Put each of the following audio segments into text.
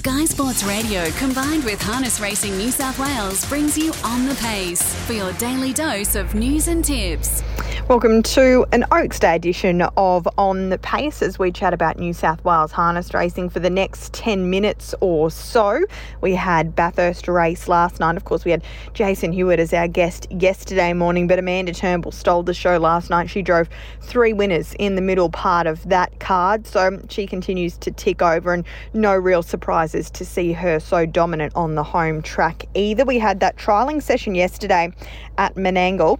Sky Sports Radio combined with Harness Racing New South Wales brings you On the Pace for your daily dose of news and tips. Welcome to an Oaks Day edition of On the Pace as we chat about New South Wales harness racing for the next 10 minutes or so. We had Bathurst race last night. Of course, we had Jason Hewitt as our guest yesterday morning, but Amanda Turnbull stole the show last night. She drove three winners in the middle part of that card, so she continues to tick over and no real surprises to see her so dominant on the home track either. We had that trialling session yesterday at Menangle.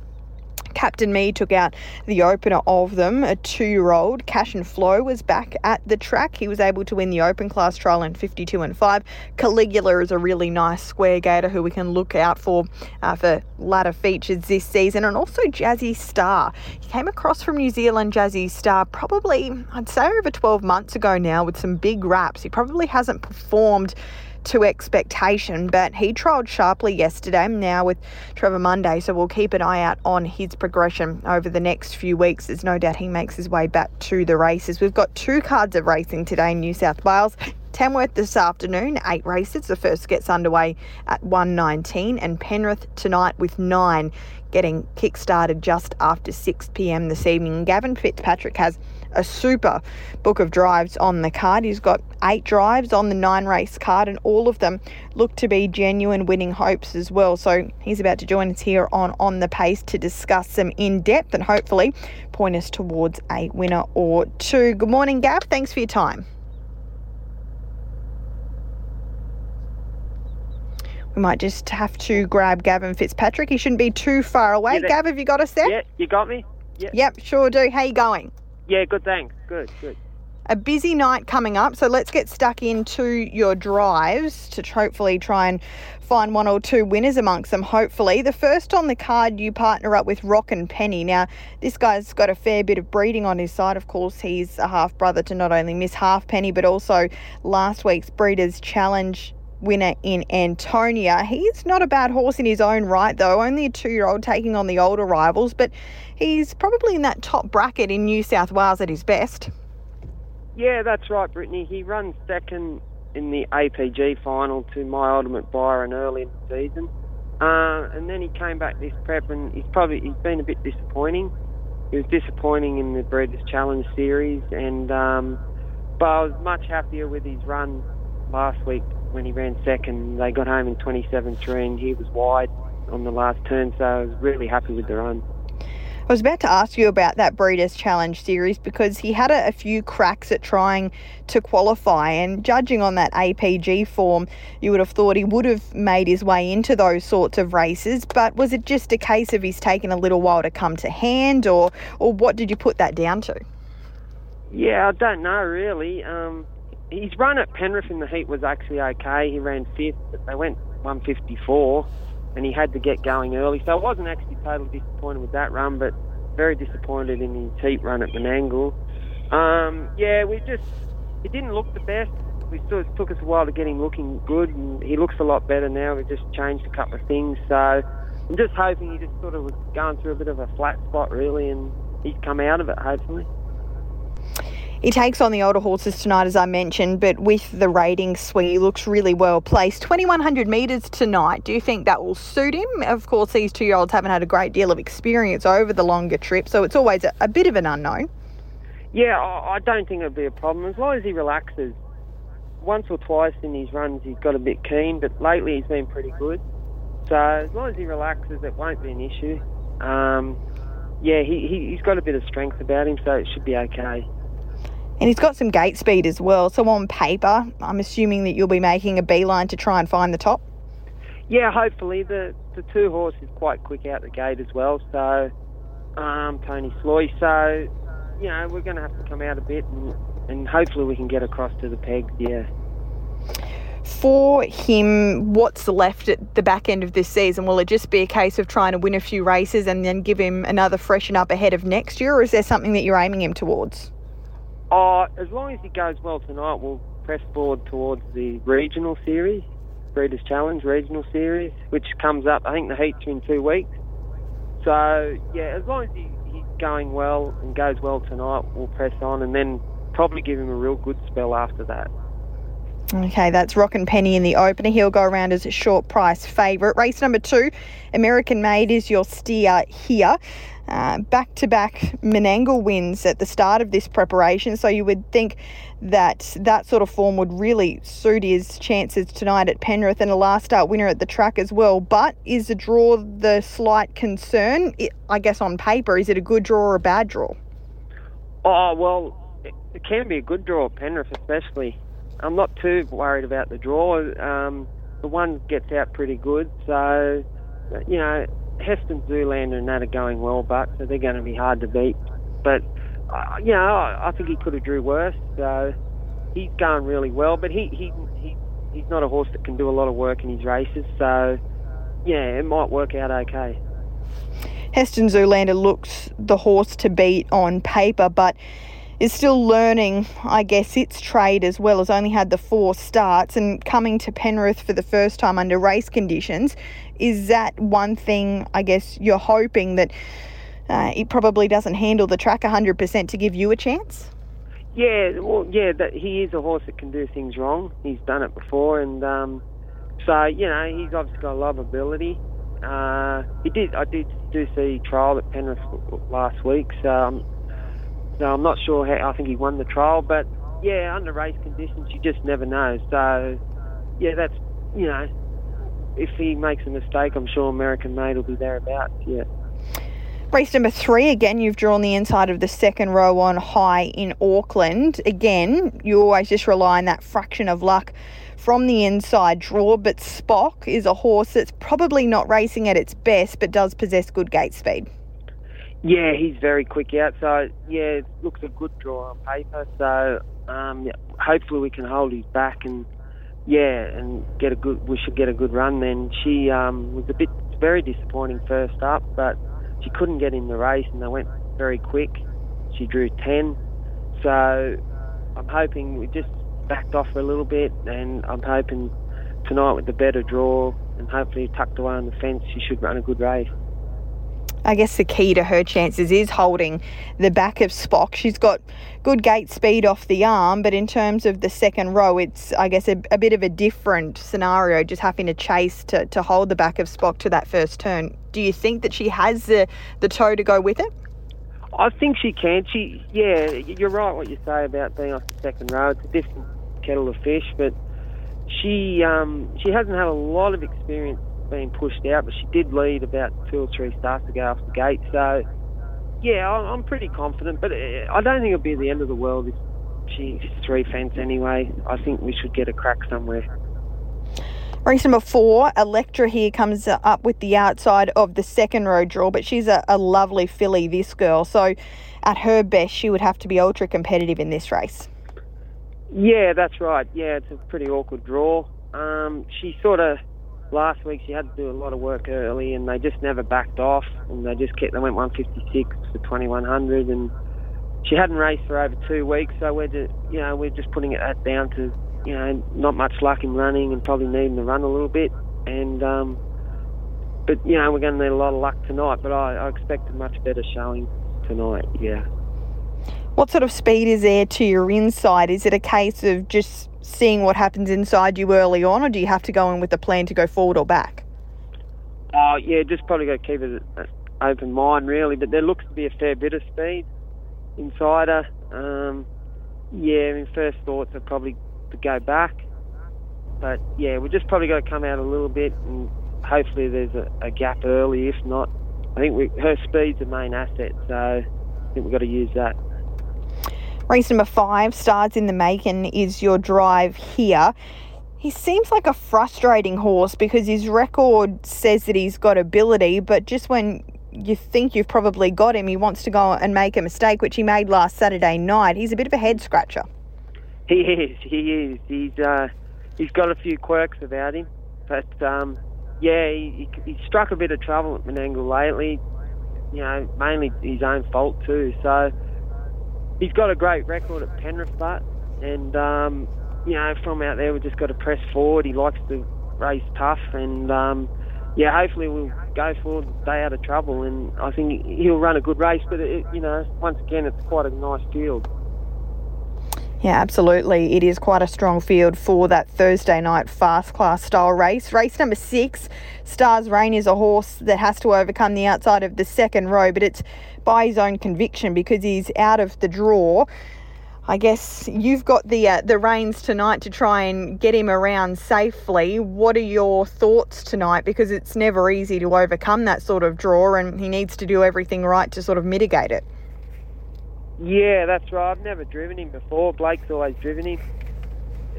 Captain Me took out the opener of them, a two year old. Cash and Flow was back at the track. He was able to win the open class trial in 52 and 5. Caligula is a really nice square gaiter who we can look out for uh, for ladder features this season. And also Jazzy Star. He came across from New Zealand, Jazzy Star, probably, I'd say, over 12 months ago now with some big wraps. He probably hasn't performed to expectation, but he trialled sharply yesterday now with Trevor Monday, so we'll keep an eye out on his progression over the next few weeks. There's no doubt he makes his way back to the races. We've got two cards of racing today in New South Wales. Tamworth this afternoon, eight races. The first gets underway at 1.19 and Penrith tonight with nine getting kick-started just after 6 p.m. this evening. Gavin Fitzpatrick has a super book of drives on the card. He's got eight drives on the nine race card, and all of them look to be genuine winning hopes as well. So he's about to join us here on On the Pace to discuss them in depth and hopefully point us towards a winner or two. Good morning, Gav. Thanks for your time. We might just have to grab Gavin Fitzpatrick. He shouldn't be too far away. Yeah, Gav, have you got us there? Yeah, you got me? Yeah. Yep, sure do. How you going? Yeah, good, thanks. Good, good. A busy night coming up, so let's get stuck into your drives to hopefully try and find one or two winners amongst them, hopefully. The first on the card, you partner up with Rockin' Penny. Now, this guy's got a fair bit of breeding on his side. Of course, he's a half brother to not only Miss Half Penny, but also last week's Breeders' Challenge winner in Antonia. He's not a bad horse in his own right, though, only a two year old taking on the older rivals, but he's probably in that top bracket in New South Wales at his best. Yeah, that's right, Brittany. He runs second in the APG final to My Ultimate Byron early in the season. Uh, and then he came back this prep and he's probably he's been a bit disappointing. He was disappointing in the Breeders' Challenge series, and um, but I was much happier with his run last week when he ran second. They got home in 27-3 and he was wide on the last turn, so I was really happy with the run. I was about to ask you about that Breeders' Challenge series because he had a, a, few cracks at trying to qualify, and judging on that APG form, you would have thought he would have made his way into those sorts of races. But was it just a case of he's taken a little while to come to hand, or or what did you put that down to? Yeah, I don't know really. Um, his run at Penrith in the heat was actually okay. He ran fifth, but they went 154 and he had to get going early. So I wasn't actually totally disappointed with that run, but very disappointed in his heat run at Menangle. Um, yeah, we just it didn't look the best. We still it took us a while to get him looking good, and he looks a lot better now. We just changed a couple of things, so I'm just hoping he just sort of was going through a bit of a flat spot really, and he's come out of it hopefully. He takes on the older horses tonight, as I mentioned, but with the rating swing, he looks really well placed. 2100 metres tonight. Do you think that will suit him? Of course, these two year olds haven't had a great deal of experience over the longer trip, so it's always a, a bit of an unknown. Yeah, I, I don't think it'll be a problem as long as he relaxes. Once or twice in his runs, he's got a bit keen, but lately he's been pretty good. So as long as he relaxes, it won't be an issue. Um, yeah, he, he, he's got a bit of strength about him, so it should be okay. And he's got some gate speed as well. So on paper, I'm assuming that you'll be making a beeline to try and find the top. Yeah, hopefully the the two horse is quite quick out the gate as well. So um, Tony Sloy. So you know we're going to have to come out a bit and, and hopefully we can get across to the pegs. Yeah. For him, what's left at the back end of this season? Will it just be a case of trying to win a few races and then give him another freshen up ahead of next year, or is there something that you're aiming him towards? Oh, as long as he goes well tonight, we'll press forward towards the regional series, Breeders' Challenge regional series, which comes up. I think the heats are in two weeks. So yeah, as long as he, he's going well and goes well tonight, we'll press on, and then probably give him a real good spell after that. Okay, that's Rockin' Penny in the opener. He'll go around as a short price favourite. Race number two, American Made is your steer here. Back to back Menangle wins at the start of this preparation, so you would think that that sort of form would really suit his chances tonight at Penrith and a last start winner at the track as well. But is the draw the slight concern? I guess on paper, is it a good draw or a bad draw? Oh, well, it can be a good draw at Penrith, especially. I'm not too worried about the draw. Um, the one gets out pretty good, so, you know, Heston Zoolander and that are going well, but so they're going to be hard to beat. But uh, you know, I think he could have drew worse. So he's going really well, but he he he he's not a horse that can do a lot of work in his races. So yeah, it might work out okay. Heston Zoolander looks the horse to beat on paper, but is still learning, I guess, its trade as well, has only had the four starts and coming to Penrith for the first time under race conditions. Is that one thing, I guess, you're hoping that uh, it probably doesn't handle the track 100% to give you a chance? Yeah, well, yeah, he is a horse that can do things wrong. He's done it before, and um, so you know he's obviously got a lot of ability. Uh, he did, I did do see trial at Penrith last week, so um, so I'm not sure how. I think he won the trial, but yeah, under race conditions, you just never know. So yeah, that's you know, if he makes a mistake, I'm sure American Made will be thereabouts. Yeah. Race number three, again, you've drawn the inside of the second row on high in Auckland. Again, you always just rely on that fraction of luck from the inside draw, but Spock is a horse that's probably not racing at its best, but does possess good gate speed. Yeah, he's very quick out, so yeah, it looks a good draw on paper. So um, yeah, hopefully we can hold his back and yeah, and get a good. We should get a good run. Then she um, was a bit very disappointing first up, but she couldn't get in the race and they went very quick. She drew 10. So I'm hoping we just backed off a little bit and I'm hoping tonight with the better draw and hopefully tucked away on the fence, she should run a good race. I guess the key to her chances is holding the back of Spock. She's got good gate speed off the arm, but in terms of the second row, it's, I guess, a, a, bit of a different scenario, just having to chase to, to hold the back of Spock to that first turn. Do you think that she has the, the toe to go with it? I think she can. She, yeah, you're right what you say about being off the second row. It's a different kettle of fish, but she um, she hasn't had a lot of experience being pushed out, but she did lead about two or three starts to go off the gate. So, yeah, I'm pretty confident, but uh, I don't think it'll be the end of the world if she's three fence anyway. I think we should get a crack somewhere. Race number four, Electra here comes up with the outside of the second row draw, but she's a, a lovely filly, this girl. So at her best, she would have to be ultra competitive in this race. Yeah, that's right. Yeah, it's a pretty awkward draw. Um, she sort of last week she had to do a lot of work early, and they just never backed off, and they just kept. They went 156 for 2100, and she hadn't raced for over two weeks, so we're just, you know, we're just putting it down to, you know, not much luck in running and probably needing to run a little bit, and um, but you know, we're going to need a lot of luck tonight. But I, I expect a much better showing tonight. Yeah. What sort of speed is there to your inside? Is it a case of just seeing what happens inside you early on, or do you have to go in with a plan to go forward or back? Oh, uh, yeah, just probably got to keep an open mind, really. But there looks to be a fair bit of speed inside her. Um, yeah, I mean, first thoughts are probably to go back. But yeah, we're just probably got to come out a little bit, and hopefully there's a, a gap early. If not, I think we, her speed's the main asset, so I think we've got to use that. Race number five, Stars in the Making, is your drive here. He seems like a frustrating horse because his record says that he's got ability, but just when you think you've probably got him, he wants to go and make a mistake, which he made last Saturday night. He's a bit of a head scratcher. He is. He is. He's uh, he's got a few quirks about him, but um, yeah, he, he, he struck a bit of trouble at Menangle lately. You know, mainly his own fault too. So he's got a great record at Penrith, but and um, you know from out there we've just got to press forward. He likes to race tough, and um, yeah, hopefully we'll go forward, stay out of trouble, and I think he'll run a good race. But it, you know, once again, it's quite a nice field. Yeah, absolutely. It is quite a strong field for that Thursday night fast class style race. Race number six, Stars Rain is a horse that has to overcome the outside of the second row, but it's by his own conviction because he's out of the draw. I guess you've got the uh, the reins tonight to try and get him around safely. What are your thoughts tonight? Because it's never easy to overcome that sort of draw, and he needs to do everything right to sort of mitigate it. Yeah, that's right. I've never driven him before. Blake's always driven him.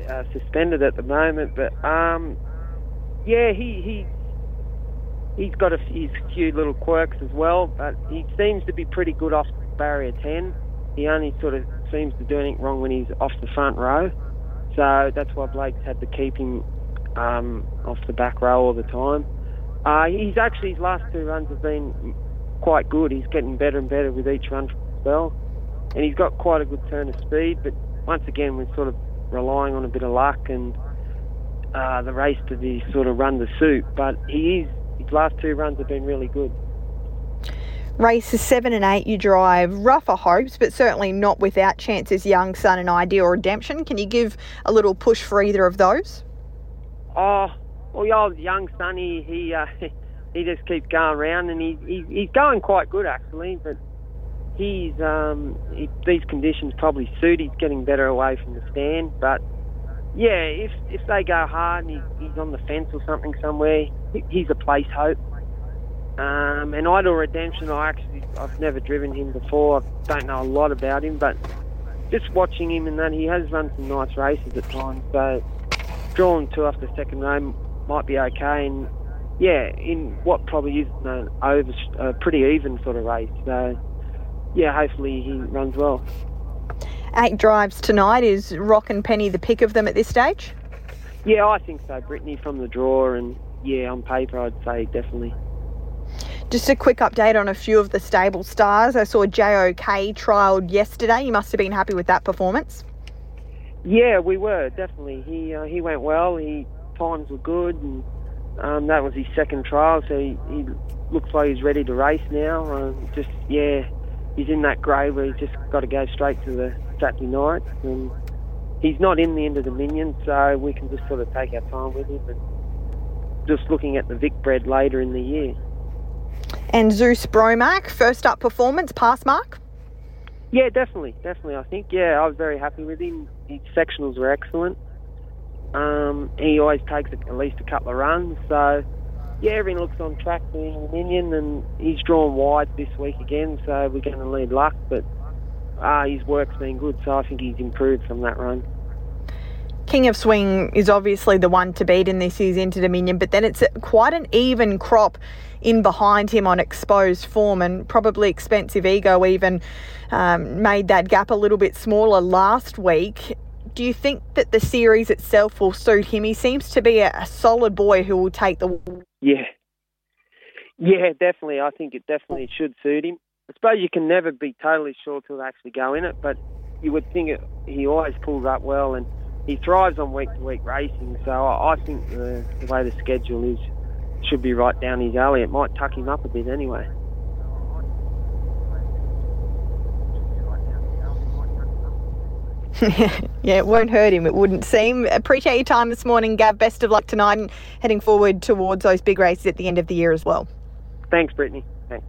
Uh, suspended at the moment, but um, yeah, he he he's got a, his few little quirks as well, but he seems to be pretty good off barrier ten. He only sort of seems to do anything wrong when he's off the front row, so that's why Blake's had to keep him um, off the back row all the time. Uh, he's actually his last two runs have been quite good. He's getting better and better with each run spell and he's got quite a good turn of speed. But once again, we're sort of relying on a bit of luck and uh, the race to be sort of run the suit. But he is his last two runs have been really good. Races seven and eight, you drive rougher hopes, but certainly not without chances. Young Sun and Ideal Redemption. Can you give a little push for either of those? Oh, well, old Young Sunny, he uh, he just keeps going around, and he, he he's going quite good actually, but he's um, he, these conditions probably suit. He's getting better away from the stand, but yeah, if if they go hard and he, he's on the fence or something somewhere, he, he's a place hope. Um, and Idle Redemption, I actually I've never driven him before. I don't know a lot about him, but just watching him and that he has run some nice races at times. So drawing two off the second row might be okay. And yeah, in what probably is an over, a pretty even sort of race. So yeah, hopefully he runs well. Eight drives tonight. Is Rockin' Penny the pick of them at this stage? Yeah, I think so. Brittany from the draw, and yeah, on paper, I'd say definitely. Just a quick update on a few of the stable stars. I saw JOK trialled yesterday. You must have been happy with that performance. Yeah, we were definitely. He uh, he went well. He times were good, and um, that was his second trial, so he, he, looks like he's ready to race now. Um, just yeah, he's in that grey where he's just got to go straight to the Saturday night. And he's not in the end of the Dominion, so we can just sort of take our time with him and just looking at the Vicbred later in the year. And Zeus Bromac, first up performance, pass mark? Yeah, definitely, definitely. I think yeah, I was very happy with him. His sectionals were excellent. Um, he always takes at least a couple of runs, so yeah, everything looks on track for Minion, and he's drawn wide this week again, so we're going to need luck. But uh, his work's been good, so I think he's improved from that run. King of Swing is obviously the one to beat in this year's Inter Dominion, but then it's quite an even crop in behind him on exposed form, and probably Expensive Ego even um, made that gap a little bit smaller last week. Do you think that the series itself will suit him? He seems to be a solid boy who will take the yeah. Yeah, definitely. I think it definitely should suit him. I suppose you can never be totally sure till they actually go in it, but you would think it, he always pulls up well and he thrives on week to week racing. So I, I think the, the way the schedule is should be right down his alley. It might tuck him up a bit anyway. yeah, it won't hurt him, it wouldn't seem. Appreciate your time this morning, Gav. Best of luck tonight and heading forward towards those big races at the end of the year as well. Thanks, Brittany. Thanks.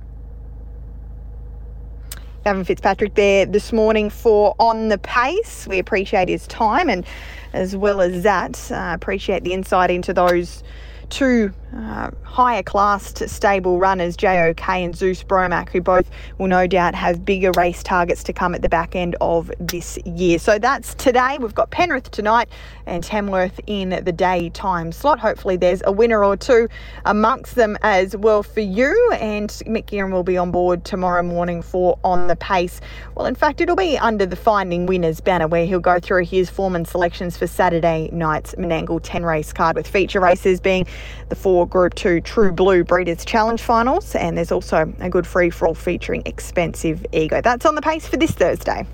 Gavin Fitzpatrick there this morning for On the Pace. We appreciate his time and as well as that, uh, appreciate the insight into those two uh, higher classed stable runners, JOK and Zeus Bromac, who both will no doubt have bigger race targets to come at the back end of this year. So that's today. We've got Penrith tonight and Tamworth in the daytime slot. Hopefully, there's a winner or two amongst them as well for you. And Mick Guerin will be on board tomorrow morning for On the Pace. Well, in fact, it'll be under the Finding Winners banner where he'll go through his form and selections for Saturday night's Menangle 10 race card, with feature races being the four Group 2 True Blue Breeders' Challenge finals. And there's also a good free for all featuring Expensive Ego. That's on the pace for this Thursday.